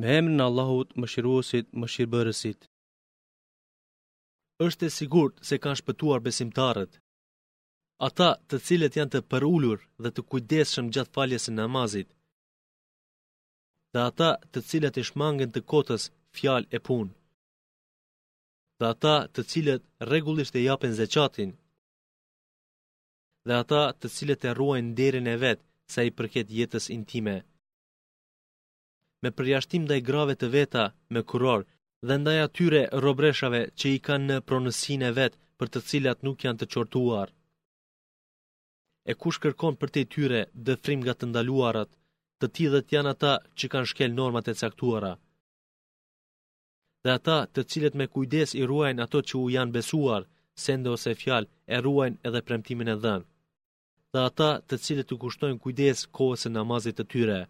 Me emrin e Allahut, Mëshiruesit, Mëshirbërësit. Është e sigurt se kanë shpëtuar besimtarët. Ata, të cilët janë të përulur dhe të kujdesshëm gjatë faljes së namazit, dhe ata të cilët i shmangen të kotës fjalë e punë. Dhe ata të cilët rregullisht e japin zeqatin. Dhe ata të cilët e ruajnë nderin e vet sa i përket jetës intime. me përjashtim ndaj grave të veta me kurorë dhe ndaj atyre robreshave që i kanë në pronësinë e vet, për të cilat nuk janë të qortuar. E kush kërkon përtej tyre dëfrim nga të ndaluarat, të tillët janë ata që kanë shkel normat e caktuara. Dhe ata të cilët me kujdes i ruajnë ato që u janë besuar, sende ose fjalë, e ruajnë edhe premtimin e dhënë. Dhe ata të cilët i kushtojnë kujdes kohës së namazit të tyre.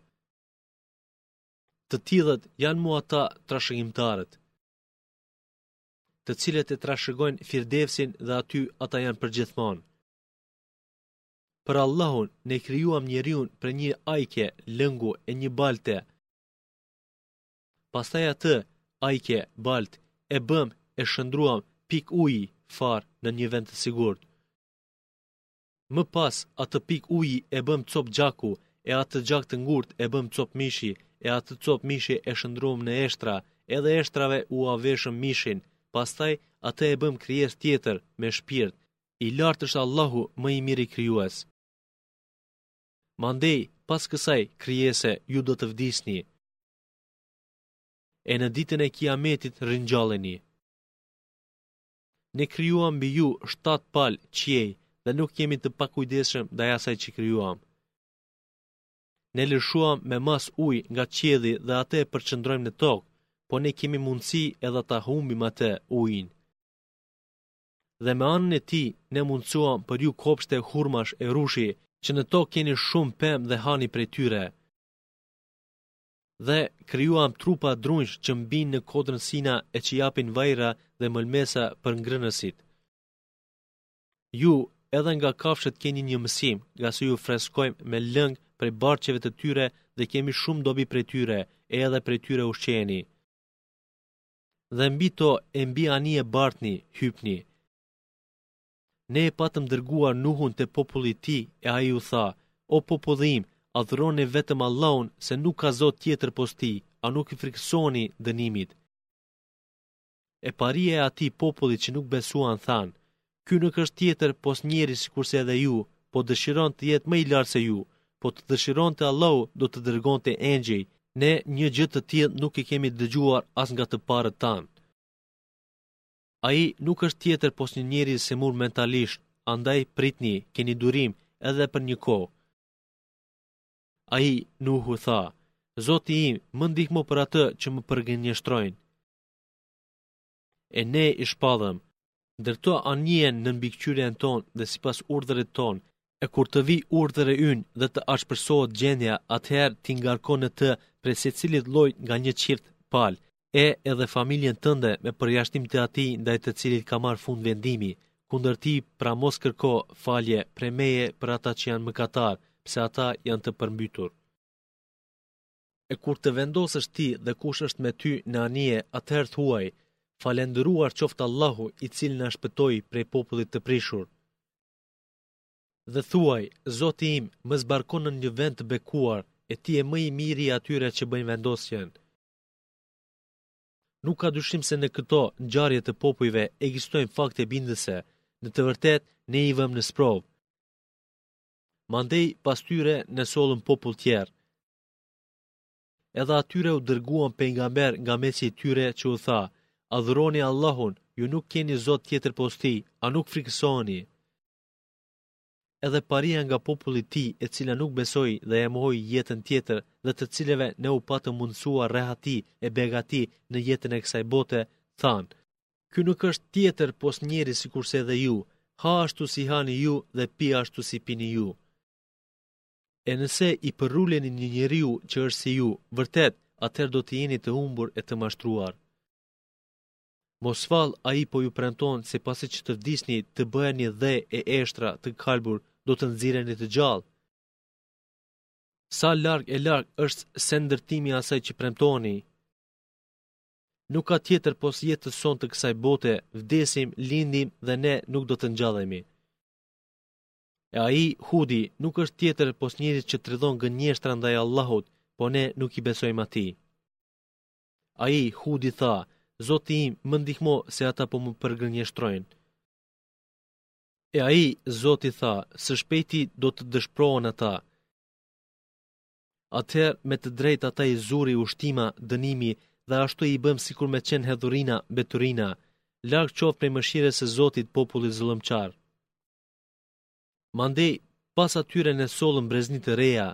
Të tillët janë mu ata trashëgimtarët, të cilët e trashëgojnë firdevsin dhe aty ata janë përgjithmonë. Për Allahun ne krijuam njeriun prej një ajke, lëngu e një balte. Pastaj atë ajke, baltë e bëmë e shndërruam pikë uji, farë në një vend të sigurt. Më pas, atë pikë uji e bëmë copë gjaku, e atë gjak të ngurtë e bëmë copë mishi, e atë copë mishi e shndërruam në eshtra, edhe eshtrave ua veshëm mishin, pastaj, atë e bëmë krijesë tjetër, me shpirt. I lartë është Allahu, më i miri krijues. Mandej, pas kësaj, krijese, ju do të vdisni. E në ditën e Kiametit ringjalleni. Ne krijuam mbi ju shtatë palë qiej dhe nuk jemi të pakujdesshëm ndaj asaj që krijuam. Ne lëshuam me masë ujë nga qielli dhe atë e përqendrojmë në tokë, po ne kemi mundësi edhe ta humbim atë ujin. Dhe me anën e tij ne mundësuam për ju kopshte hurmash e rushi, që në tokë keni shumë pemë dhe hani prej tyre. dhe krijuam trupa drunjsh që mbijnë në kodrën Sina e që japin vajra dhe mëlmesa për ngrënësit. Ju edhe nga kafshët keni një mësim, ngase ju freskojmë me lëng prej barqeve të tyre dhe kemi shumë dobi prej tyre, e edhe prej tyre ushqeheni. Dhe mbi to e mbi anije barteni, hypni. Ne e patëm dërguar Nuhun te populli i tij, e ai u tha, O popull im, adhuroni vetëm Allahun, se nuk ka Zot tjetër pos Tij, a nuk i frikësoheni dënimit? E paria e atij populli që nuk besuan thanë, Ky nuk është tjetër pos njeri sikurse edhe ju, po dëshiron të jetë më i lartë se ju, po të dëshironte Allahu do të dërgonte engjëj, ne një gjë të tillë nuk e kemi dëgjuar as nga të parët tanë. Ai nuk është tjetër pos një njeri i sëmurë mentalisht, andaj pritni, keni durim edhe për një kohë. Ai Nuhu tha: Zoti im, më ndihmo për atë që më përgënjeshtrojnë. E ne i shpallëm, ndërto anijen në mbikëqyrjen tonë dhe sipas urdhërit tonë, E kur të vijë urdhëri ynë dhe të ashpërsohet gjendja, atëherë ti ngarko në të prej secilit lloj nga një çift palë, e edhe familjen tënde me përjashtim të atij ndaj të cilit ka marrë fund vendimi, kundër tij, pra mos kërko falje prej meje për ata që janë mëkatarë, pse ata janë të përmbytur. E kur të vendosësh ti dhe kush është me ty në anije, atëherë thuaj, Falënderuar qoftë Allahu i cili na shpëtoi prej popullit të prishur. Dhe thuaj, Zoti im, më zbarko në një vend të bekuar, e Ti je më i miri i atyre që bëjnë vendosjen. Nuk ka dyshim se në këto ngjarje të popujve ekzistojnë fakte bindëse. Në të vërtetë, ne i vëmë në sprovë. Mandej pas tyre ne sollëm popull tjetër. Edhe atyre u dërguam pejgamber nga mesi i tyre që u tha, Adhuroni Allahun, ju nuk keni Zot tjetër pos Tij, a nuk frikësoheni? Edhe paria nga populli i tij, e cila nuk besoi dhe e mohoi jetën tjetër dhe të cilëve ne u patëm mundësuar rehati e begati në jetën e kësaj bote, thanë, Ky nuk është tjetër pos njeri sikurse edhe ju, ha ashtu si hani ju dhe pi ashtu si pini ju. E nëse i përuleni një njeriu që është si ju, vërtet, atëherë do të jeni të humbur e të mashtruar. Mos vallë ai po ju premton se pasi që të vdisni të bëheni dhe e eshtra të kalbur, do të nxirreni të gjallë. Sa larg e larg është sendërtimi i asaj që premtoheni. Nuk ka tjetër pos jetës sonë të kësaj bote, vdesim, lindim dhe ne nuk do të ngjallemi. E ai, Hudi, nuk është tjetër pos njeri që trillon gënjeshtra ndaj Allahut, po ne nuk i besojmë atij. Ai, Hudi, tha, Zoti im, më ndihmo se ata po më përgënjeshtrojnë. E ai, Zoti tha, së shpejti do të dëshpërohen ata. Atëherë, me të drejtë ata i zuri ushtima, dënimi, dhe ashtu i bëmë sikur me qenë hedhurina, beturina. Larg qoftë prej mëshirës së Zotit populli zullumqar. Mandej, pas atyre ne sollëm brezni të reja.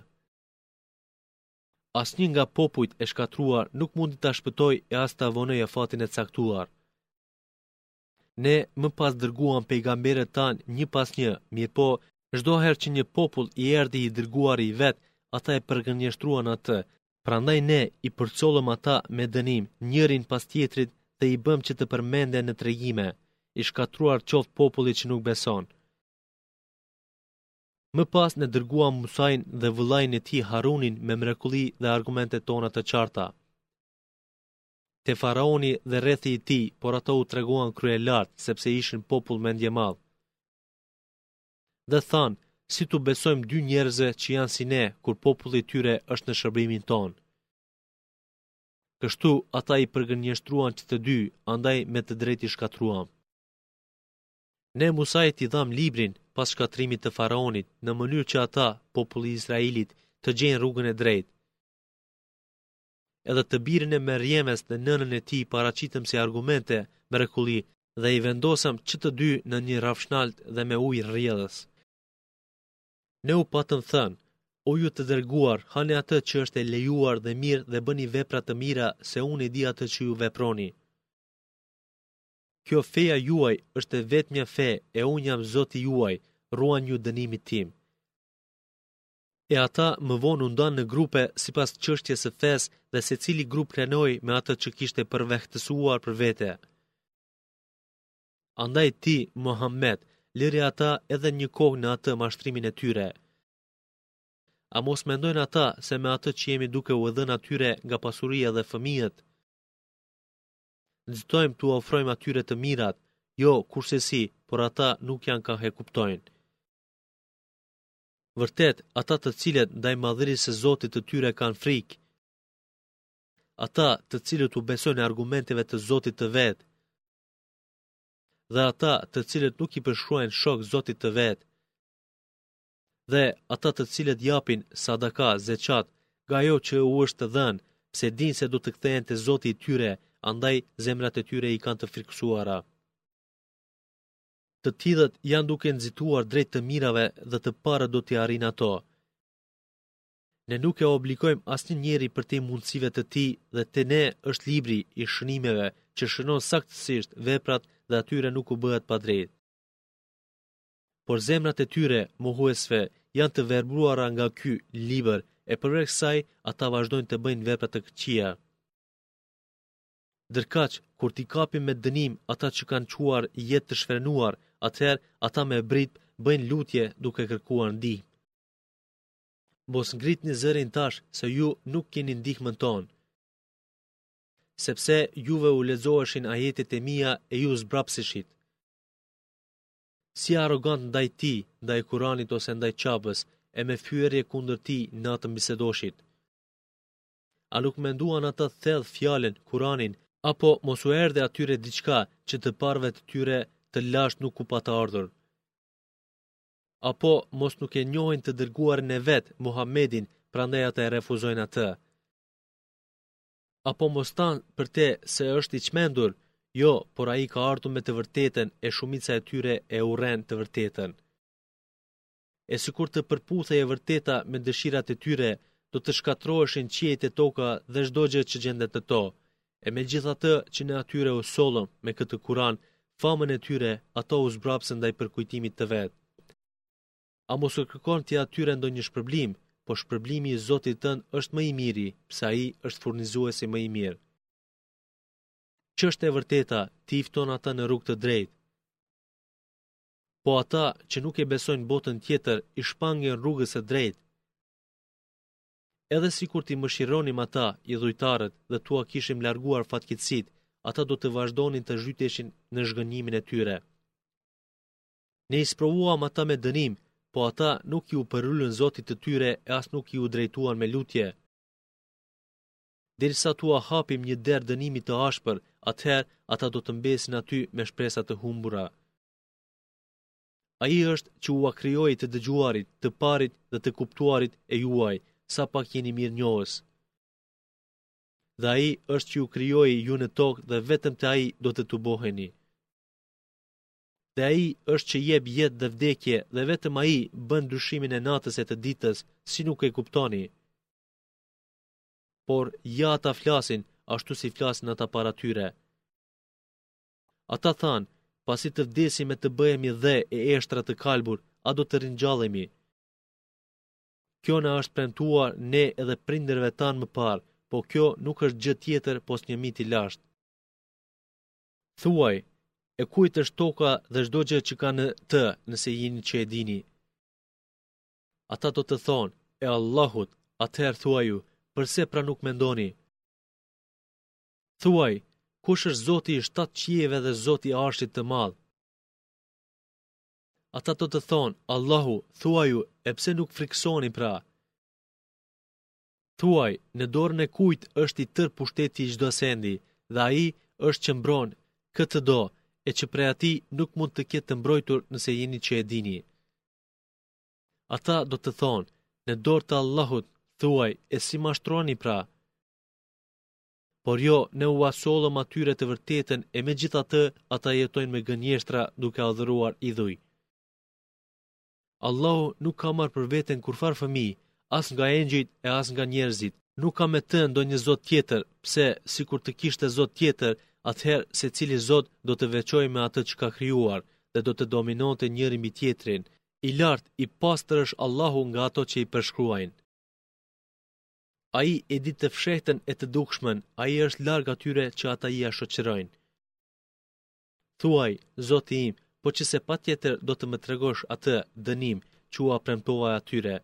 Asnjë nga popujt e shkatërruar nuk mundi ta shpejtojë e as ta vonojë afatin e caktuar. Ne më pas dërguam pejgamberët tanë një pas një, mirëpo, çdo herë që një populli i erdhi i dërguari i vet, ata e përgënjeshtruan atë, Prandaj ne i përcollëm ata me dënim, njërin pas tjetrit dhe i bëmë që të përmenden në tregime. I shkatërruar qoftë populli që nuk beson. Më pas ne dërguam Musain dhe vëllain e tij Harunin me mrekulli dhe argumentet tona të qarta. Te faraoni dhe rrethi i tij, por ata u treguan kryelartë, sepse ishin popull mendjemadh. Dhe thanë, Si t'u besojmë dy njerëzve që janë si ne, kur populli i tyre është në shërbimin tonë? Kështu, ata i përgënjeshtruan që të dy, andaj me të drejtë i shkatërruam. Ne Musait i dhamë librin, pas shkatërrimit të faraonit, në mënyrë që ata, populli i Izraelit, të gjejnë rrugën e drejtë. Edhe të birin e Merjemes dhe nënën e tij i paraqitëm si argumente, mrekulli, dhe i vendosëm që të dy në një rrafshnaltë dhe me ujë rrjedhës. Ne u patëm thënë, O ju të dërguar, hani atë që është e lejuar dhe e mirë dhe bëni vepra të mira, se unë e di atë që ju veproni. Kjo feja juaj është e vetmja fe e unë jam Zoti juaj, ruajuni dënimit tim. e ata më vonë u ndanë në grupe sipas çështjes së fesë dhe secili grup krenohej me atë që kishte përvetësuar për vete. Andaj ti, Muhammed, lëri ata edhe një kohë në atë mashtrimin e tyre. A mos mendojnë ata se me atë që jemi duke u dhënë atyre nga pasuria dhe fëmijët? Nxitojmë t'u ofrojmë atyre të mirat, jo, kurrsesi, por ata nuk janë kah e kuptojnë. Vërtet, ata të cilët ndaj madhërisë së Zotit të tyre kanë frikë, ata të cilët u besojnë argumenteve të Zotit të vet, dhe ata të cilët nuk i përshkruajnë shok Zotit të vet, dhe ata të cilët japin sadaka, zeqat, nga ajo që u është dhënë, pse dinë se do të kthehen te Zoti i tyre, andaj zemrat e tyre i kanë të frikësuara. Të tillët janë duke nxituar drejt të mirave dhe të parët do t'i arrijnë ato. Ne nuk e obligojmë asnjë njeri përtej mundësive të tij dhe te ne është libri i shënimeve që shënon saktësisht veprat dhe atyre nuk u bëhet padrejtë. Por zemrat e tyre mohuesve janë të verbruara nga ky libër e përveç kësaj ata vazhdojnë të bëjnë vepra të këqija. Ndërkaq, kur t'i kapim me dënim ata që kanë çuar jetë të shfrenuar, atëherë ata me britmë bëjnë lutje duke kërkuar ndihmë. Mos ngritni zërin tash se ju nuk keni ndihmën tonë. Sepse juve u lexoheshin ajetet e mia e ju zbrapseshit. Si arrogantë ndaj tij, ndaj Kuranit ose ndaj Qabes, e me fyerje kundër tij natën bisedoshit. A nuk menduan ata thellë fjalën, Kuranin, apo mos u erdhi atyre diçka që të parëve të tyre të lashtë nuk u pat ardhur? Apo mos nuk e njohin të dërguarin e vet, Muhammedin, prandaj ata e refuzojnë atë? Apo mos thanë për te se është i çmendur? Jo, por ai ka ardhur me të vërtetën e shumica e tyre e urren të vërtetën. e sikur të përputhej e vërteta me dëshirat e tyre, do të shkatërroheshin qiejt e toka dhe çdo gjë që gjendet në to. E megjithatë që ne atyre u sollëm me këtë kuran, famën e tyre, ata u zbrapsën ndaj përkujtimit të vet. A mos u kërkon ti atyre ndonjë shpërblim, po shpërblimi i Zotit tënd është më i miri, pse ai është furnizuesi më i mirë. Ç'është e vërteta, ti i fton ata në rrugë të drejtë, Po ata që nuk e besojnë botën tjetër i shmangen rrugës së drejtë. Edhe sikur t'i mëshironim ata, idhujtarët, dhe t'ua kishim larguar fatkeqësitë, ata do të vazhdonin të zhyteshin në zhgënjimin e tyre. Ne i sprovuam ata me dënim, po ata nuk iu përulën Zotit të tyre e as nuk iu drejtuan me lutje. Derisa t'ua hapim një derë dënimi të ashpër, atëherë ata do të mbesin aty me shpresa të humbura. Ai është që ua krijoi të dëgjuarit, të parit dhe të kuptuarit e juaj, sa pak jeni mirënjohës. Dhe ai është që ju krijoi ju në tokë dhe vetëm te ai do të tuboheni. Dhe ai është që jep jetë dhe vdekje dhe vetëm ai bën ndryshimin e natës e të ditës, si nuk e kuptoni. Por, ja ata flasin, ashtu si flasin ata para tyre. Ata thanë, pasi të vdesim e të bëhemi dhe e eshtra të kalbur, a do të ringjallemi? Kjo na është premtuar ne edhe prindërve tanë më parë, po kjo nuk është gjë tjetër pos një mit i lashtë. Thuaj, e kujt është toka dhe çdo gjë që ka në të, nëse jeni që e dini. Ata do të thonë, E Allahut, atëherë thuaju, përse pra nuk mendoni? Thuaj, kush është Zoti i shtatë qiejve dhe Zoti i Arshit të Madh? Ata do të thonë, Allahu, thuaju, e pse nuk frikësoheni pra? Thuaj, në dorën e kujt është i tërë pushteti i çdo sendi, dhe ai është që mbron kë të do, e që prej atij nuk mund të ketë të mbrojtur nëse jeni që e dini. Ata do të thonë, në dorë të Allahut, thuaj, e si mashtroheni pra. Por jo, ne ua sollëm atyre të vërtetën e megjithatë, ata jetojnë me gënjeshtra duke adhuruar idhuj. Allahu nuk ka marrë për veten kurrfarë fëmije, as nga engjëjt e as nga njerëzit. Nuk ka me të ndonjë zot tjetër, pse, sikur të kishte zot tjetër, atëherë secili zot do të veçohej me atë që ka krijuar dhe do të dominonte njëri mbi tjetrin. I lartë, i pastër është Allahu nga ato që i përshkruajnë. Ai e di të fshehtën e të dukshmen, Ai është larg atyre që ata ia shoqërojnë. Thuaj, Zoti im, po që se patjetër do të më tregosh atë, dënim, që ua premtove atyre.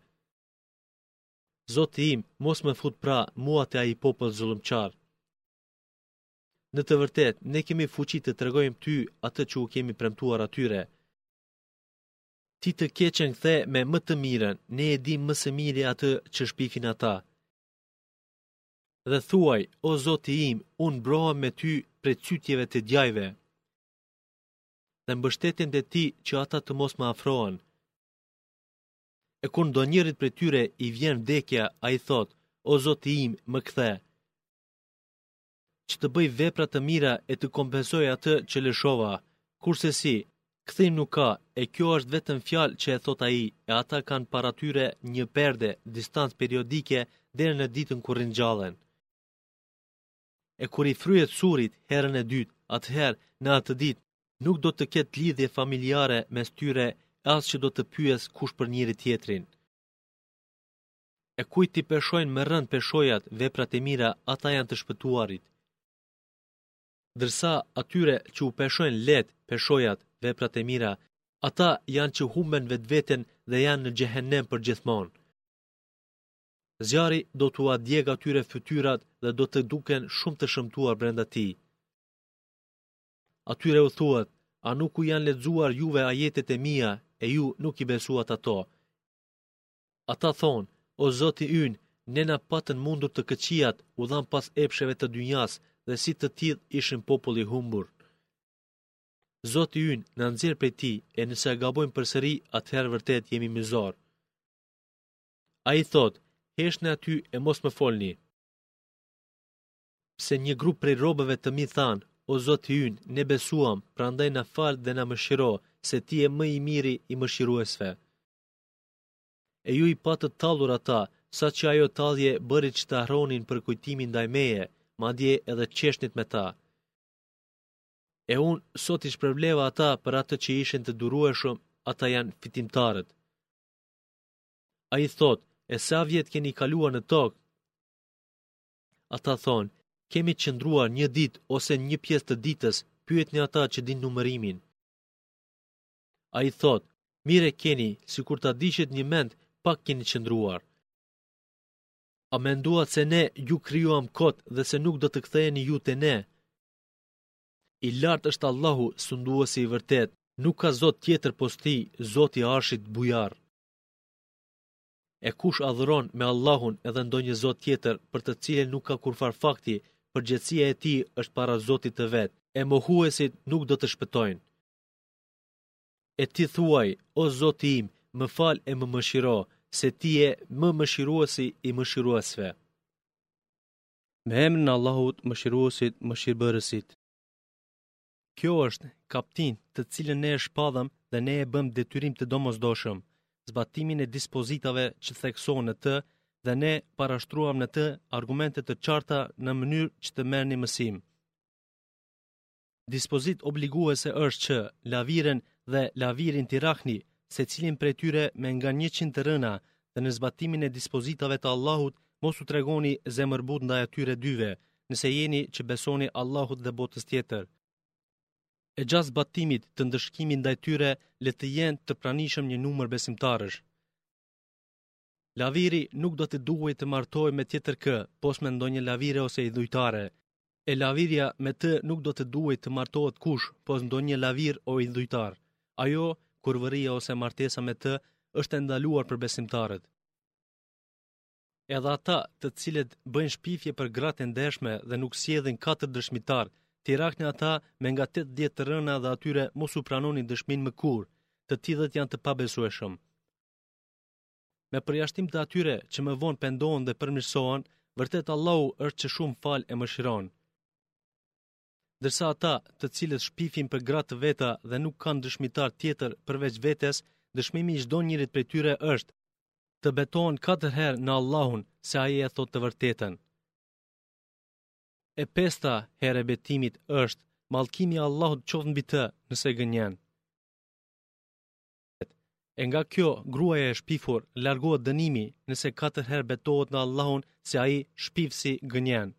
Zoti im, mos më fut pra, mua te ai popull zullumqar. Në të vërtetë, ne kemi fuqi të të tregojmë ty atë që u kemi premtuar atyre. Ti të keqen ktheje me më të mirën, ne e dimë më së miri atë që shpifin ata. dhe thuaj, o Zoti im, unë mbrohem me ty prej cytjeve të djajve, dhe mbështetem te ti që ata të mos më afrohen. E kur ndonjërit prej tyre i vjen vdekja, ai thotë, o Zoti im, më kthe. Që të bëj vepra të mira e të kompensoj atë që lëshova, kurrsesi, Kthim nuk ka, e kjo është vetëm fjalë që e thotë ai, e ata kanë para tyre një perde, distancë periodike deri në ditën kur ringjallen. E kur i fryhet surit herën e dytë, atëherë në atë ditë nuk do të ketë lidhje familjare mes tyre e as që do të pyesë kush për njëri-tjetrin. E kujt t'i peshojnë më rëndë peshojat veprat e mira, ata janë të shpëtuarit. Ndërsa atyre që u peshojnë lehtë peshojat, veprat e mira, ata janë që humben vetveten dhe janë në xhehenem përgjithmonë. Zjarri do t'ua djegë atyre fytyrat dhe do të duken shumë të shëmtuar brenda tij. Atyre u thuhet, a nuk u janë lexuar juve ajetet e mia e ju nuk i besuat ato. Ata thonë, O Zoti ynë, ne na patën mundur të këqijat, u dhamë pas epsheve të dynjasë, dhe si të tillë ishim popull i humbur. Zoti ynë na nxjerr prej tij, e nëse gabojmë përsëri, atëherë vërtet jemi mizorë. Ai thotë, heshni aty e mos më folni. Pse një grup prej robëve të mi thanë, O Zoti ynë, ne besuam, prandaj na fal dhe na mëshiro, se ti je më i miri i mëshiruesve. E ju i patët tallur ata, saqë ajo tallje bëri që ta harronit përkujtimin ndaj meje, madje edhe qeshnit me ta. E unë sot i shpërbleva ata për atë që ishin të durueshëm, ata janë fitimtarët. Ai thotë, e sa vjet keni kaluar në tokë? Ata thonë, kemi qëndruar një ditë ose një pjesë të ditës, pyetni ata që dinë numërimin. Ai thotë, mirë e keni, sikur ta dinit njëmend, pak keni qëndruar. A menduat se ne ju krijuam kot dhe se nuk do të ktheheni ju te ne? I lartë është Allahu, sunduesi i vërtetë, nuk ka zot tjetër pos tij, zot i arshit bujar. E kush adhuron me Allahun edhe ndonjë zot tjetër për të cilin nuk ka kurrfarë fakti, përgjegjësia e tij është para zotit të vet, e mohuesit nuk do të shpëtojnë. E ti thuaj, o Zoti im, më fal e më mëshiro, se ti je më mëshiruesi i mëshiruesve. Me emrin e Allahut, mëshiruesit, mëshirbërësit. Kjo është kaptinë të cilën ne e shpallëm dhe ne e bëmë detyrim të domosdoshëm, zbatimin e dispozitave që theksohen në të dhe ne parashtruam në të argumente të qarta në mënyrë që të merrni mësim. Dispozitë obliguese është që laviren dhe lavirin t'i rrahni, secilin prej tyre me nga njëqind të rëna, dhe në zbatimin e dispozitave të Allahut mos u tregoni zemërbutë ndaj atyre dyve, nëse jeni që besoni Allahut dhe botës tjetër. E gjatë zbatimit të ndëshkimit ndaj tyre, le të jenë të pranishëm një numër besimtarësh. Laviri nuk do të duhej të martohej me tjetër kë, pos me ndonjë lavire ose idhujtare. E lavirja me të nuk do të duhej të martohet kush, pos ndonjë lavir o idhujtar. Ajo, kurvëria ose martesa me të, është e ndaluar për besimtarët. Edhe ata, të cilët bëjnë shpifje për gratë e ndershme dhe nuk sjellin katër dëshmitarë, t'i rrahni ata me nga 80 të rëna dhe atyre mos u pranoni dëshminë më kurrë, të tillët janë të pabesueshëm. Me përjashtim të atyre që më vonë pendohen dhe përmirësohen, vërtet Allahu është që shumë fal e mëshiron. Ndërsa ata, të cilët shpifin për gra të veta dhe nuk kanë dëshmitarë tjetër përveç vetes, dëshmimi i çdo njërit prej tyre është të betohen katër herë në Allahun se ai e thotë të vërtetën. E pesta herë e betimit është mallkimi i Allahut qoftë mbi të nëse gënjen. E nga kjo gruaja e shpifur largohet dënimi nëse katër herë betohet në Allahun se ai shpifësi gënjen.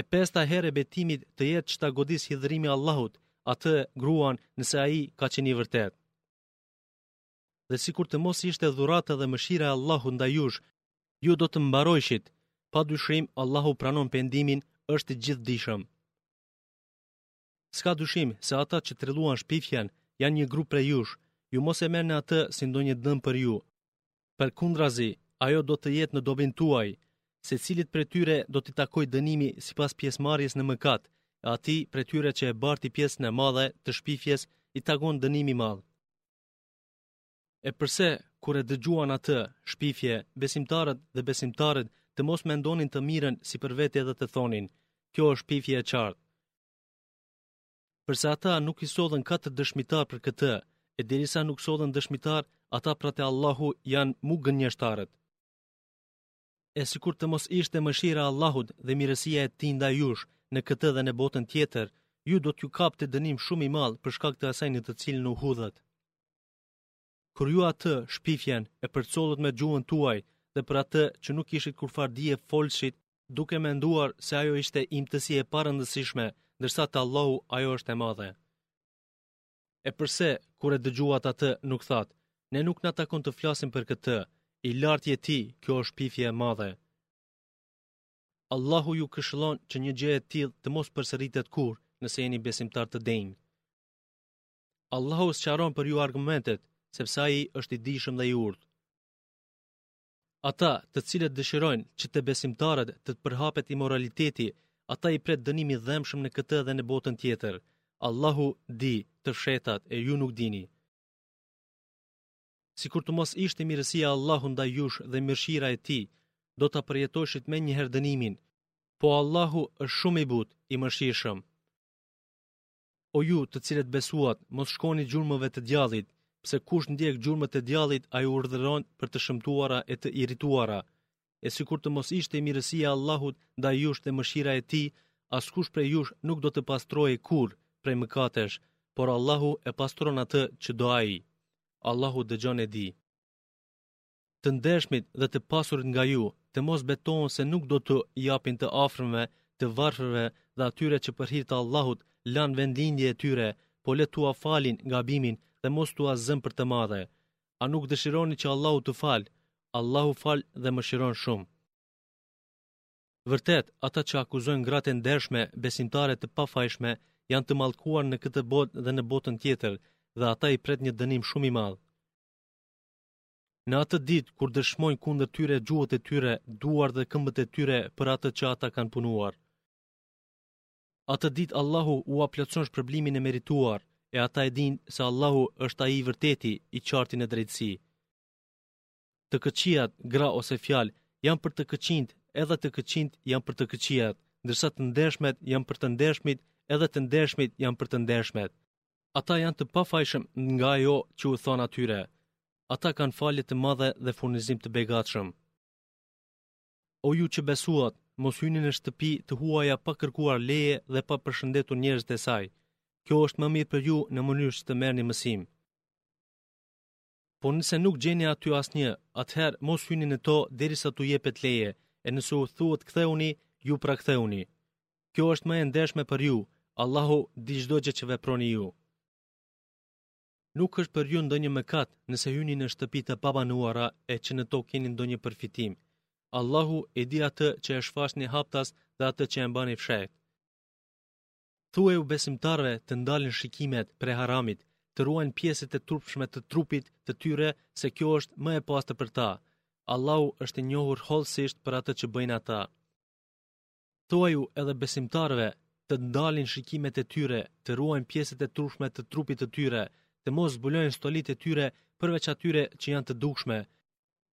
E pesta herë e betimit të jetë që ta godasë hidhërimi i Allahut, atë gruan nëse ai ka qenë i vërtetë. Dhe sikur të mos ishte dhurata dhe mëshira e Allahut ndaj jush, ju do të mbaronit, pa dyshim Allahu pranon pendimin është i gjithëdijshëm. S'ka dyshim se ata që trilluan shpifjen janë një grup prej jush, ju mos e merrni atë si ndonjë dëm për ju. Përkundrazi, ajo do të jetë në dobinë tuaj. Secilit prej tyre do t'i takojë dënimi sipas pjesëmarrjes në mëkat, e atij prej tyre që e barti pjesën e madhe të shpifjes i takon dënim i madh. E përse, kur e dëgjuan atë, shpifjen, besimtarët dhe besimtaret të mos mendonin të mirën si për vete dhe të thonin, kjo është shpifje e qartë. Përse ata nuk i sollën katër dëshmitarë për këtë, e derisa nuk sollën dëshmitarë, ata pra te Allahu janë mu gënjeshtarët. e sikur të mos ishte mëshira e Allahut dhe mirësia e Tij ndaj jush në këtë dhe në botën tjetër, ju do t'ju kapte dënim shumë i madh për shkak të asaj në të cilën u hodhët. Kur ju atë shpifjen e përcollët me gjuhën tuaj dhe për atë që nuk kishit kurrfarë dije folshit, duke menduar se ajo ishte imtësi e parëndësishme, ndërsa te Allahu ajo është e madhe. E përse, kur e dëgjuat atë, nuk thatë, ne nuk na takon të flasim për këtë, i lartë je ti, kjo është shpifje e madhe. Allahu ju këshillon që një gjë e tillë të mos përsëritet kurrë, nëse jeni besimtarë të denjë. Allahu sqaron për ju argumentet, sepse ai është i dijshëm dhe i urtë. Ata, të cilët dëshirojnë që te besimtarët të përhapet imoraliteti, ata i pret dënim i dhembshëm në këtë dhe në botën tjetër. Allahu di të fshehtat e ju nuk dini. Sikur të mos ishte mirësia e Allahut ndaj jush dhe mëshira e Tij, do ta përjetoshit menjëherë dënimin. Po Allahu është shumë i butë, i mëshirshëm. O ju, të cilët besuat, mos shkoni gjurmëve të djallit, pse kush ndjek gjurmët e djallit, ai urdhëron për të shëmtuara e të irituara. E sikur të mos ishte mirësia e Allahut ndaj jush dhe mëshira e Tij, askush prej jush nuk do të pastrohej kurrë prej mëkatesh, por Allahu e pastron atë që do ai. Allahu dëgjon e di. Të ndershmit dhe të pasurit nga ju, të mos betohen se nuk do t'u japin të afërmve, të varfërve dhe atyre që për hir të Allahut lanë vendlindjet e tyre, po le t'ua falin gabimin dhe mos t'ua zënë për të madhe. A nuk dëshironi që Allahu t'u falë? Allahu fal dhe mëshiron shumë. Vërtet, ata që akuzojnë gratë e ndershme, besimtare të pafajshme, janë të mallkuar në këtë botë dhe në botën tjetër, dhe ata i pret një dënim shumë i madh. Në atë ditë kur dëshmojnë kundër tyre gjuhët e tyre, duart dhe këmbët e tyre për atë që ata kanë punuar. Atë ditë Allahu ua plotëson shpërblimin e merituar, e ata e dinë se Allahu është ai i vërteti, i qarti në drejtësi. Të këqijat, gra ose fjalë, janë për të këqinjtë, edhe të këqinjtë janë për të këqijat, ndërsa të ndershmet janë për të ndershmit, edhe të ndershmit janë për të ndershmet. Ata janë të pafajshëm nga ajo që u thonë atyre. Ata kanë falje të madhe dhe furnizim të begatshëm. O ju që besuat, mos hyni në shtëpi të huaja pa kërkuar leje dhe pa përshëndetur njerëzit e saj. Kjo është më mirë për ju në mënyrë që të merrni mësim. Por nëse nuk gjeni aty asnjë, atëherë mos hyni në to derisa t'u jepet leje, e nëse u thuhet kthehuni, ju pra kthehuni. Kjo është më e ndershme për ju, Allahu di çdo gjë që veproni ju. Nuk është për ju ndonjë mëkat nëse hyni në shtëpi të pabanuara e që në to keni ndonjë përfitim. Allahu e di atë që e shfaqni haptas dhe atë që e mbani fshehtë. Thuaju besimtarëve të ndalin shikimet prej haramit, të ruajnë pjesët e turpshme të trupit të tyre se kjo është më e pastër për ta. Allahu është i njohur hollësisht për atë që bëjnë ata. Thuaju edhe besimtareve të ndalin shikimet e tyre, të ruajnë pjesët e turpshme të trupit të tyre, të mos zbulojnë stolitë e tyre përveç atyre që janë të dukshme,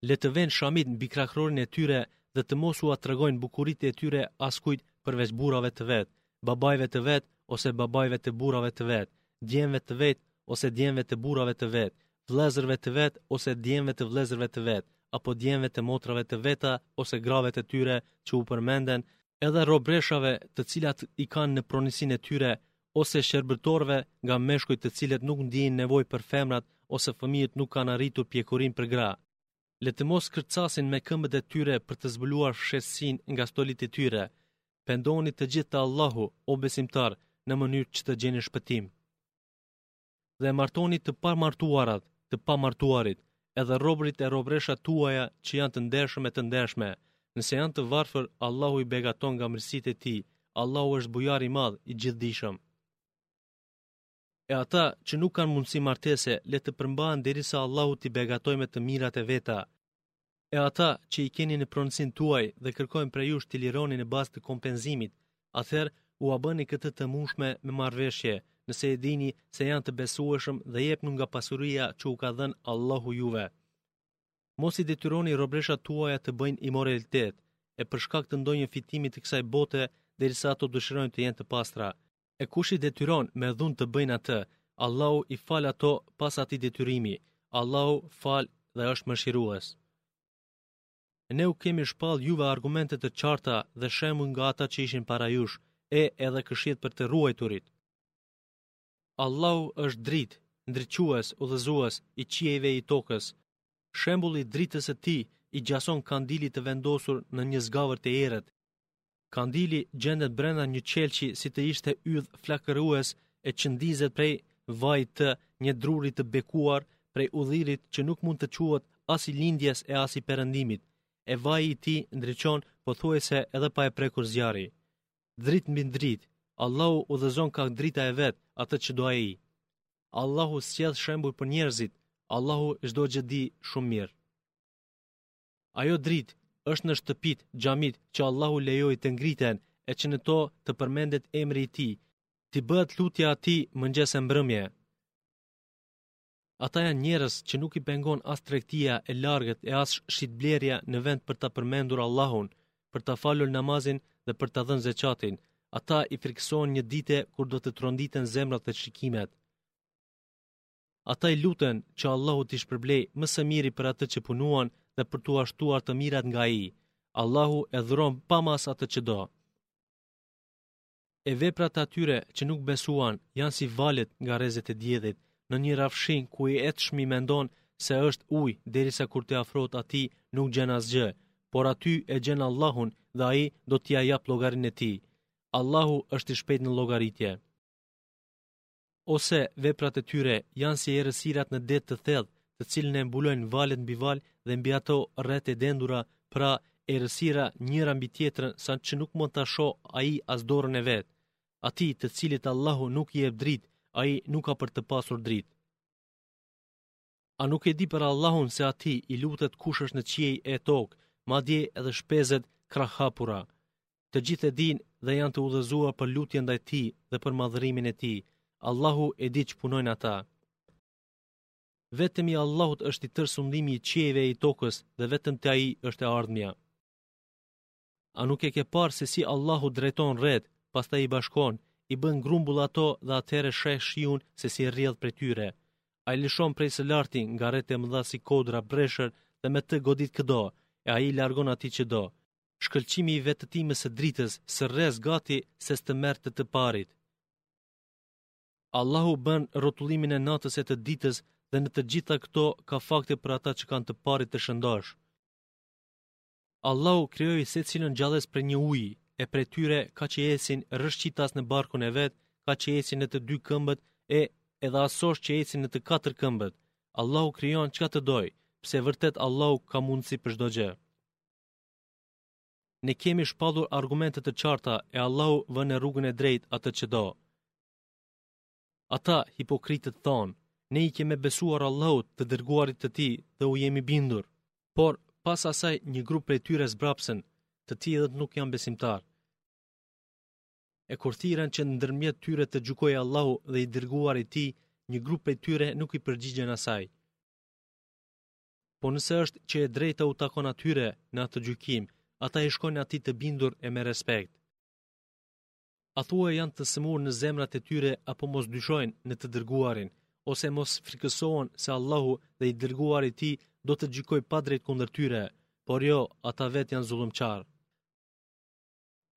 le të venë shamit mbi kraharorin e tyre dhe të mos ua tregojnë bukuritë e tyre askujt përveç burrave të vet, babajve të vet ose babajve të burrave të vet, djemve të vet ose djemve të burrave të vet, vëllezërve të vet ose djemve të vëllezërve të vet, apo djemve të motrave të veta ose grave të tyre që u përmenden, edhe robëreshave të cilat i kanë në pronësinë e tyre ose shërbëtorëve nga meshkujt të cilët nuk ndjejnë nevojë për femrat ose fëmijët nuk kanë arritur pjekurinë për gra. Le të mos kërcasin me këmbët e tyre për të zbuluar fshehësinë nga stolitë e tyre. Pendohuni të gjithë te Allahu, o besimtarë, në mënyrë që të gjeni shpëtim. Dhe martoni të pamartuarat, të pamartuarit, edhe robërit e robëreshat tuaja që janë të ndershëm e të ndershme. Nëse janë të varfër, Allahu i begaton nga mirësitë e Tij. Allahu është Bujar i Madh, i Gjithëdijshëm. E ata që nuk kanë mundësi martese, le të përmbahen derisa Allahu t'i begatojë me të mirat e veta. E ata që i keni në pronësinë tuaj dhe kërkojnë prej jush t'i lironi në bazë të kompenzimit, atëherë ua bëni këtë të mundshme me marrëveshje, nëse e dini se janë të besueshëm dhe jepnu nga pasuria që u ka dhënë Allahu juve. Mos i detyroni robëreshat tuaja të bëjnë imoralitet, e për shkak të ndonjë fitimi të kësaj bote, derisa ato dëshirojnë të jenë të pastra. e kush i detyron me dhunë të bëjnë atë, Allahu i fal ato pas atij detyrimi, Allahu fal dhe është mëshirues. Ne u kemi shpallë juve argumente të qarta dhe shembuj nga ata që ishin para jush, e edhe këshillë për të ruajturit. Allahu është dritë, ndriçues, udhëzues, i qiejve i tokës. Shembulli i dritës së tij i gjason kandilit të vendosur në një zgavër të errët, Kandili gjendet brenda një qelqi si të ishte yll flakërues e që ndizet prej vajit të një druri të bekuar prej ullirit që nuk mund të quhet as i lindjes e as i perëndimit. E vaji i tij ndriçon pothuajse edhe pa e prekur zjarri. Dritë mbi dritë, Allahu udhëzon kah drita e vet atë që do ai. Allahu sjell shembuj për njerëzit. Allahu çdo gjë di shumë mirë. Ajo dritë është në shtëpitë, xhamitë që Allahu lejoi të ngriten e që në to të përmendet emri i tij, t'i bëhet lutje atij mëngjes e mbrëmje. Ata janë njerëz që nuk i pengon as tregtia e largët e as shitblerja në vend për ta përmendur Allahun, për ta falur namazin dhe për ta dhënë zeqatin. Ata i frikësohen një dite kur do të tronditen zemrat dhe shikimet. Ata i luten që Allahu t'i shpërblejë më së miri për atë që punuan dhe për t'ua shtuar të mirat nga ai. Allahu e dhuron pa masë atë që do. E veprat e atyre që nuk besuan janë si valët nga rrezet e diellit, në një rrafshinë ku i etshmi mendon se është ujë, derisa kur t'i afrohet atij nuk gjen asgjë, por aty e gjen Allahun dhe ai do t'ia japë llogarinë e tij. Allahu është i shpejt në llogaritje. ose veprat e tyre janë si errësirat në det të thellë, të cilin e mbulojnë valët mbi valë dhe mbi ato retë e dendura, pra errësira njëra mbi tjetrën sa që nuk mund ta shohë ai as dorën e vet. Atij të cilit Allahu nuk i jep dritë, ai nuk ka për të pasur dritë. A nuk e di për Allahun se atij i lutet kush është në qiej e tokë, madje edhe shpezët krahëhapura. Të gjithë e dinë dhe janë të udhëzuar për lutje ndaj tij dhe për madhërimin e tij. Allahu e di ç'punojnë ata. Vetëm i Allahut është i tërë sundimi i qiejve e i tokës dhe vetëm te ai është e ardhmja. A nuk e ke parë se si Allahu drejton retë, pastaj i bashkon, i bën grumbull ato dhe atëherë sheh shiun se si rrjedh prej tyre. Ai lëshon prej së larti nga retë e mëdha si kodra breshër dhe me të godit kë do, e ia largon atij që do. Shkëlqimi i vetëtimës së dritës së resë gati se s'të merr të të parit. Allahu bën rrotullimin e natës e të ditës dhe në të gjitha këto ka fakte për ata që kanë të parit të shëndoshë. Allahu krijoi secilën gjallesë prej një uji, e prej tyre ka që ecin rrëshqitas në barkun e vet, ka që ecin në të dy këmbët e edhe asosh që ecin në të katër këmbët. Allahu krijon çka të dojë, pse vërtet Allahu ka mundësi për çdo gjë. Ne kemi shpallur argumente të qarta e Allahu vë në rrugën e drejtë atë që do. Ata, hipokritët, thonë, ne i kemi besuar Allahut të dërguarit të tij dhe u jemi bindur. Por, pas asaj një grup prej tyre zbrapsen, të tillët nuk janë besimtarë. E kur thirren që ndërmjet tyre të gjykojë Allahu dhe i dërguari i tij, një grup prej tyre nuk i përgjigjen asaj. Po nëse është që e drejta u takon atyre në atë gjykim, ata i shkojnë atij të bindur e me respekt. A thua janë të sëmurë në zemrat e tyre apo mos dyshojnë në të dërguarin, ose mos frikësohen se Allahu dhe i dërguari i tij do të gjykojë padrejt kundër tyre, por jo, ata vetë janë zullumqarë.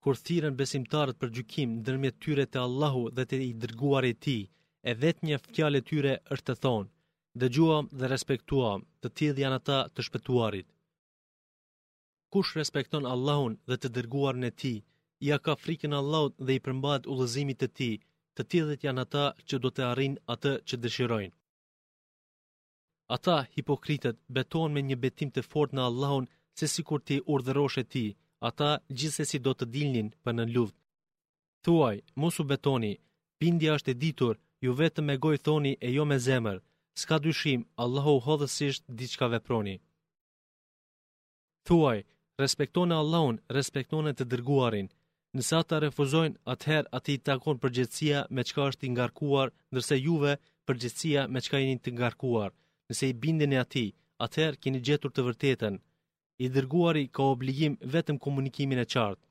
Kur thirren besimtarët për gjykim ndërmjet tyre te Allahu dhe te i dërguari i tij, e vetmja fjalë e tyre është të thonë, dëgjuam dhe respektuam, të tillë janë ata të shpëtuarit. Kush respekton Allahun dhe të dërguarin e Tij, ia ka frikën Allahut dhe i përmbahet udhëzimit të Tij, të tillët janë ata që do të arrijnë atë që dëshirojnë. Ata, hipokritët, betohen me një betim të fortë në Allahun se sikur t'i urdhëroshe ti, ata gjithsesi do të dilnin për në luftë. Thuaj, mos u betoni, bindja është e ditur, ju vetëm me gojë thoni e jo me zemër, s'ka dyshim, Allahu hollësisht di çka veproni. Thuaj, Respektoni Allahun, respektoni të Dërguarin. Nëse ata refuzojnë, atëherë atij i takon përgjegjësia me çka është i ngarkuar, ndërsa juve përgjegjësia me çka jeni të ngarkuar. Nëse i bindeni atij, atëherë keni gjetur të vërtetën. I Dërguari ka obligim vetëm komunikimin e qartë.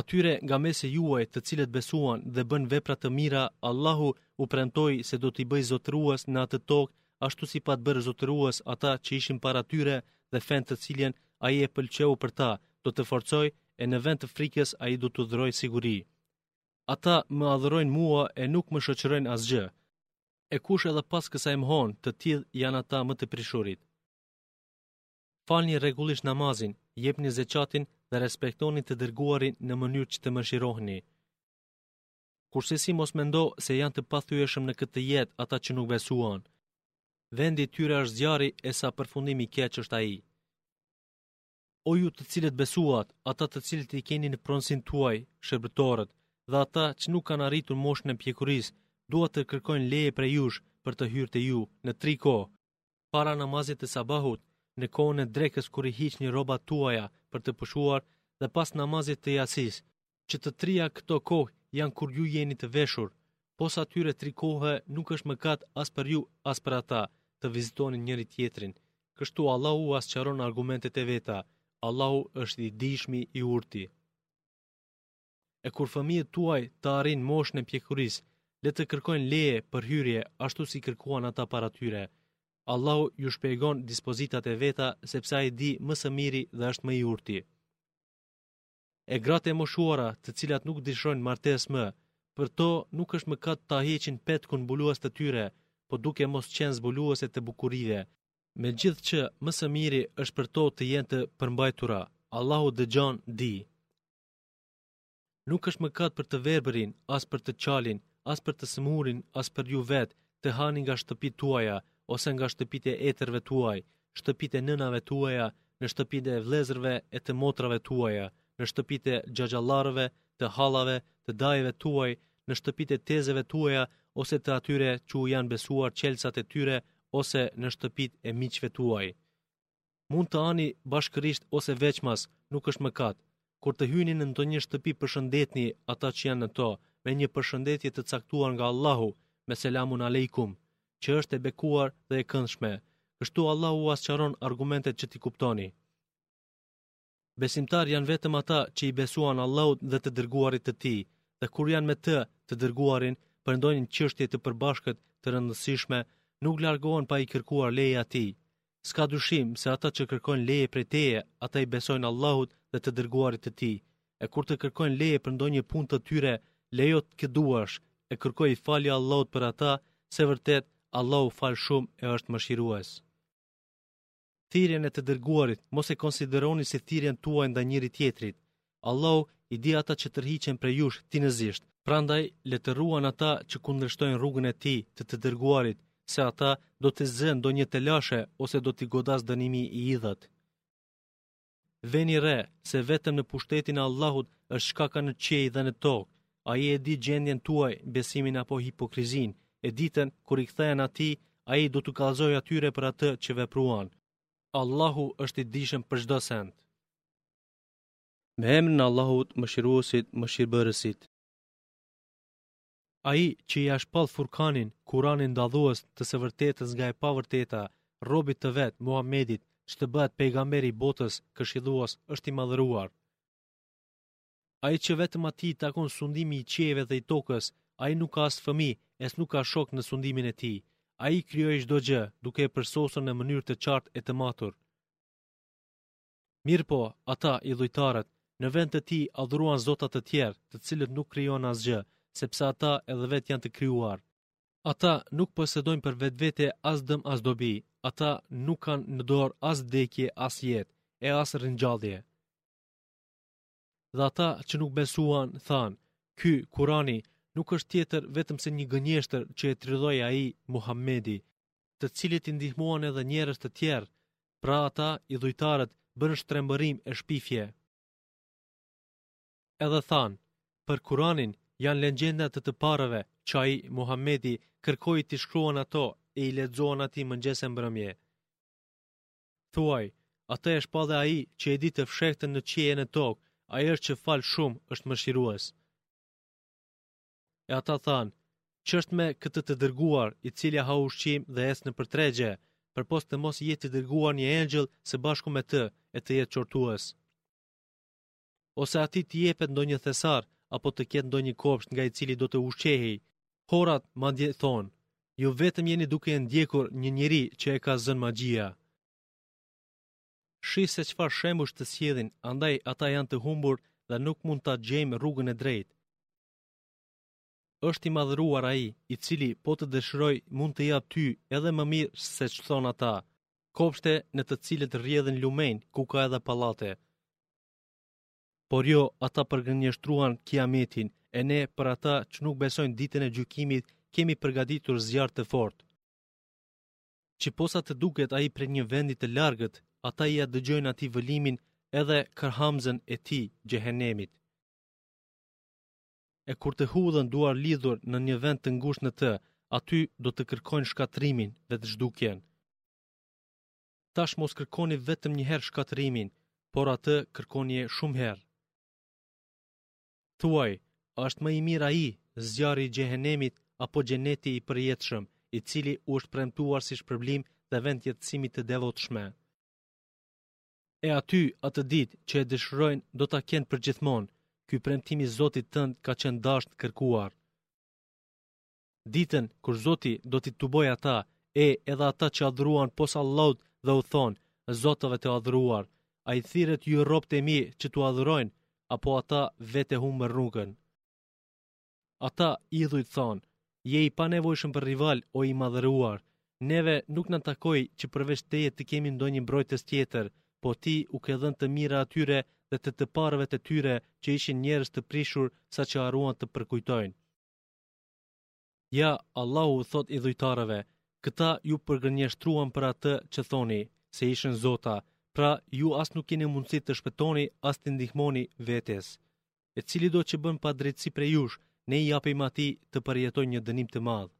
Atyre nga mesi juaj të cilët besuan dhe bënë vepra të mira, Allahu u premtoi se do t'i bëjë zotërues në atë tokë, ashtu si i pat bërë zotërues ata që ishin para tyre dhe fenë të cilën Ai e pëlqeu për ta, do ta forcojë e në vend të frikës Ai do t'u dhurojë siguri. Ata më adhurojnë mua e nuk më shoqërojnë asgjë. E kush edhe pas kësaj mohon, të tillë janë ata më të prishurit. Falni rregullisht namazin, jepni zeqatin dhe respektoni të dërguarin në mënyrë që të mëshiroheni. Kursesi mos mendo se janë të pathyeshëm në këtë jetë ata që nuk besuan. Vendi i tyre është zjarri e sa përfundim i keq është ai. O ju të cilët besuat, ata të cilët i keni në pronësinë tuaj, shërbëtorët, dhe ata që nuk kanë arritur moshën e pjekurisë, duhet të kërkojnë leje prej jush për të hyrë te ju në tri kohë, para namazit të sabahut, në kohën e drekës kur i hiqni rrobat tuaja për të pushuar dhe pas namazit të jacisë, që të trija këto kohë janë kur ju jeni të veshur, pos atyre tri kohë nuk është mëkat as për ju as për ata, të vizitoni njëri-tjetrin. Kështu Allahu ua sqaron argumentet e veta. Allahu është i dijshmi i urti. E kur fëmijët tuaj të arrijnë moshën e pjekurisë, le të kërkojnë leje për hyrje ashtu si kërkuan ata para tyre. Allahu ju shpjegon dispozitat e veta sepse Ai di më së miri dhe është më i urti. E gratë e moshuara, të cilat nuk dëshirojnë martesë më, për to nuk është mëkat ta heqin petkun mbulues të tyre, po duke mos qenë zbuluese të bukurive, megjithëse më së miri është për to të jenë të përmbajtura. Allahu dëgjon, di. Nuk është mëkat për të verbërin, as për të çalin, as për të sëmurin, as për ju vetë, të hani nga shtëpitë tuaja, ose nga shtëpitë e etërve tuaj, shtëpitë e nënave tuaja, në shtëpitë e vëllezërve e të motrave tuaja, në shtëpitë e xhaxhallarëve, të hallave, të dajave tuaj, në shtëpitë e tezeve tuaja ose të atyre që u janë besuar çelësat e tyre ose në shtëpitë e miqve tuaj. Mund të hani bashkërisht ose veçmas, nuk është mëkat. Kur të hyni në ndonjë shtëpi përshëndetni ata që janë në to me një përshëndetje të caktuar nga Allahu, me selamun alejkum, që është e bekuar dhe e këndshme. Kështu Allahu ua sqaron argumentet që t'i kuptoni. Besimtarë janë vetëm ata që i besuan Allahut dhe të dërguarit të tij, dhe kur janë me të, të dërguarin, për ndonjë çështje të përbashkët të rëndësishme, nuk largohen pa i kërkuar leje atij. S'ka dyshim se ata që kërkojnë leje prej teje, ata i besojnë Allahut dhe të dërguarit të tij. E kur të kërkojnë leje për ndonjë punë të tyre, lejo kë të duash, e kërkoi falje Allahut për ata, se vërtet Allahu fal shumë e është mëshirues. Thirrjen e të dërguarit mos e konsideroni si thirrjen tuaj ndaj njëri-tjetrit. Allahu i di ata që tërhiqen prej jush tinëzisht, prandaj le të ruhen ata që kundërshtojnë rrugën e Tij, të të dërguarit, se ata do t'i zë ndonjë telashe ose do t'i godasë dënimi i idhët. Veni re, se vetëm në pushtetin e Allahut është çka ka në qiej dhe në tokë. Ai e di gjendjen tuaj, besimin apo hipokrizinë, e ditën kur i kthehen atij, ai do t'u kallëzojë atyre për atë që vepruan. Allahu është i dijshëm për çdo send. Me emrin e Allahut, Mëshiruesit, Mëshirbërësit. Ai që ia shpalli Furkanin, Kuranin dallues të së vërtetës nga e pavërteta, robit të vet, Muhamedit, që të bëhet pejgamber i botës, këshillues, është i madhëruar. Ai që vetëm atij i takon sundimi i qiejve dhe i tokës, ai nuk ka as fëmijë, e as nuk ka shok në sundimin e tij. Ai krijoi çdo gjë, duke e përsosur në mënyrë të qartë e të matur. Mirëpo, ata, idhujtarët, në vend të tij adhuruan zota të tjerë, të cilët nuk krijojnë asgjë, sepse ata edhe vetë janë të krijuar. Ata nuk posedojnë për vetvete as dëm as dobi, ata nuk kanë në dorë as vdekje as jetë, e as ringjallje. Dhe ata që nuk besuan, thanë, Ky, Kurani, nuk është tjetër vetëm se një gënjeshtër që e trilloi ai, Muhamedi, të cilit i ndihmuan edhe njerëz të tjerë, pra ata, idhujtarët, bënë shtrembërim e shpifje. Edhe thanë, Për Kuranin janë legjenda të të parëve që ai, Muhamedi, kërkoi t'i shkruhen ato e i lexohen atij mëngjes e mbrëmje. Thuaj, atë e shpalli ai që e di të fshehtën në qiej e në tokë, ai është që fal shumë, është mëshirues. E ata thanë, ç'është me këtë të dërguar, i cili ha ushqim dhe ec nëpër tregje, përse të mos i jetë dërguar një engjëll së bashku me të e të jetë qortues. ose atij t'i jepet ndonjë thesar apo të ketë ndonjë kopsht nga i cili do të ushqehej. Horat madje thonë, Ju vetëm jeni duke e ndjekur një njeri që e ka zënë magjia. Shih se çfarë shembujsh të sjellin, andaj ata janë të humbur dhe nuk mund ta gjejnë rrugën e drejtë. Është i madhëruar ai, i cili po të dëshirojë mund të japë ty edhe më mirë se ç'thonë ata. Kopshte në të cilat rrjedhin lumenj, ku ka edhe pallate. Por jo, ata përgënjeshtruan Kiametin, e ne për ata që nuk besojnë ditën e gjykimit kemi përgatitur zjarr të fortë. Që posa të duket ai prej një vendi të largët, ata ia dëgjojnë atij vëlimin edhe kërhamzën e tij, xhehenemit. e kur të hudhën duar lidhur në një vend të ngushtë në të, aty do të kërkojnë shkatërrimin, vetëzhdukjen. Tash mos kërkoni vetëm një herë shkatërrimin, por atë kërkonie shumë herë. Thuaj, a është më i mirë ai, zjarri i xhehenemit apo xheneti i përjetshëm, i cili u është premtuar si shpërblim dhe vend jetësimi të devotshmëve? E aty, atë ditë, që e dëshirojnë, do ta kenë përgjithmonë. Ky premtim i Zotit tënd ka qenë dashtë kërkuar. Ditën kur Zoti do t'i tubojë ata, e edhe ata që adhuruan pos Allahut dhe u thonë, Zotëve të adhuruar, a i thirët ju robët e mi që t'u adhurojnë, apo ata vete humë rrugën. Ata, idhujt, thonë, Je i panevojshëm për rival, o i madhëruar! Neve nuk na takoi që përveç teje të kemi ndonjë mbrojtës tjetër, po ti u ke dhënë të mira atyre dhe të të parëve të tyre që ishin njerëz të prishur saqë harruan të përkujtojnë. Ja, Allahu u thotë idhujtarëve, Këta ju përgënjeshtruan për atë që thoni, se ishin zota, pra ju as nuk keni mundësi të shpëtoni as t'i ndihmoni vetes. e cilido që bën padrejtësi prej jush, ne i japim atij të përjetojë një dënim të madh.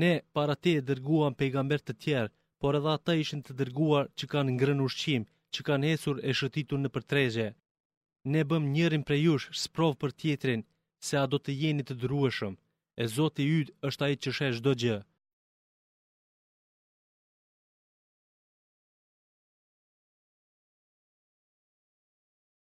Ne para teje dërguam pejgamberë të tjerë, por edhe ata ishin të dërguar që kanë ngrënë ushqim, që kanë ecur e shëtitur nëpër tregje. Ne bëmë njërin prej jush sprovë për tjetrin, se a do të jeni të durueshëm, e Zoti yt është ai që sheh çdo gjë.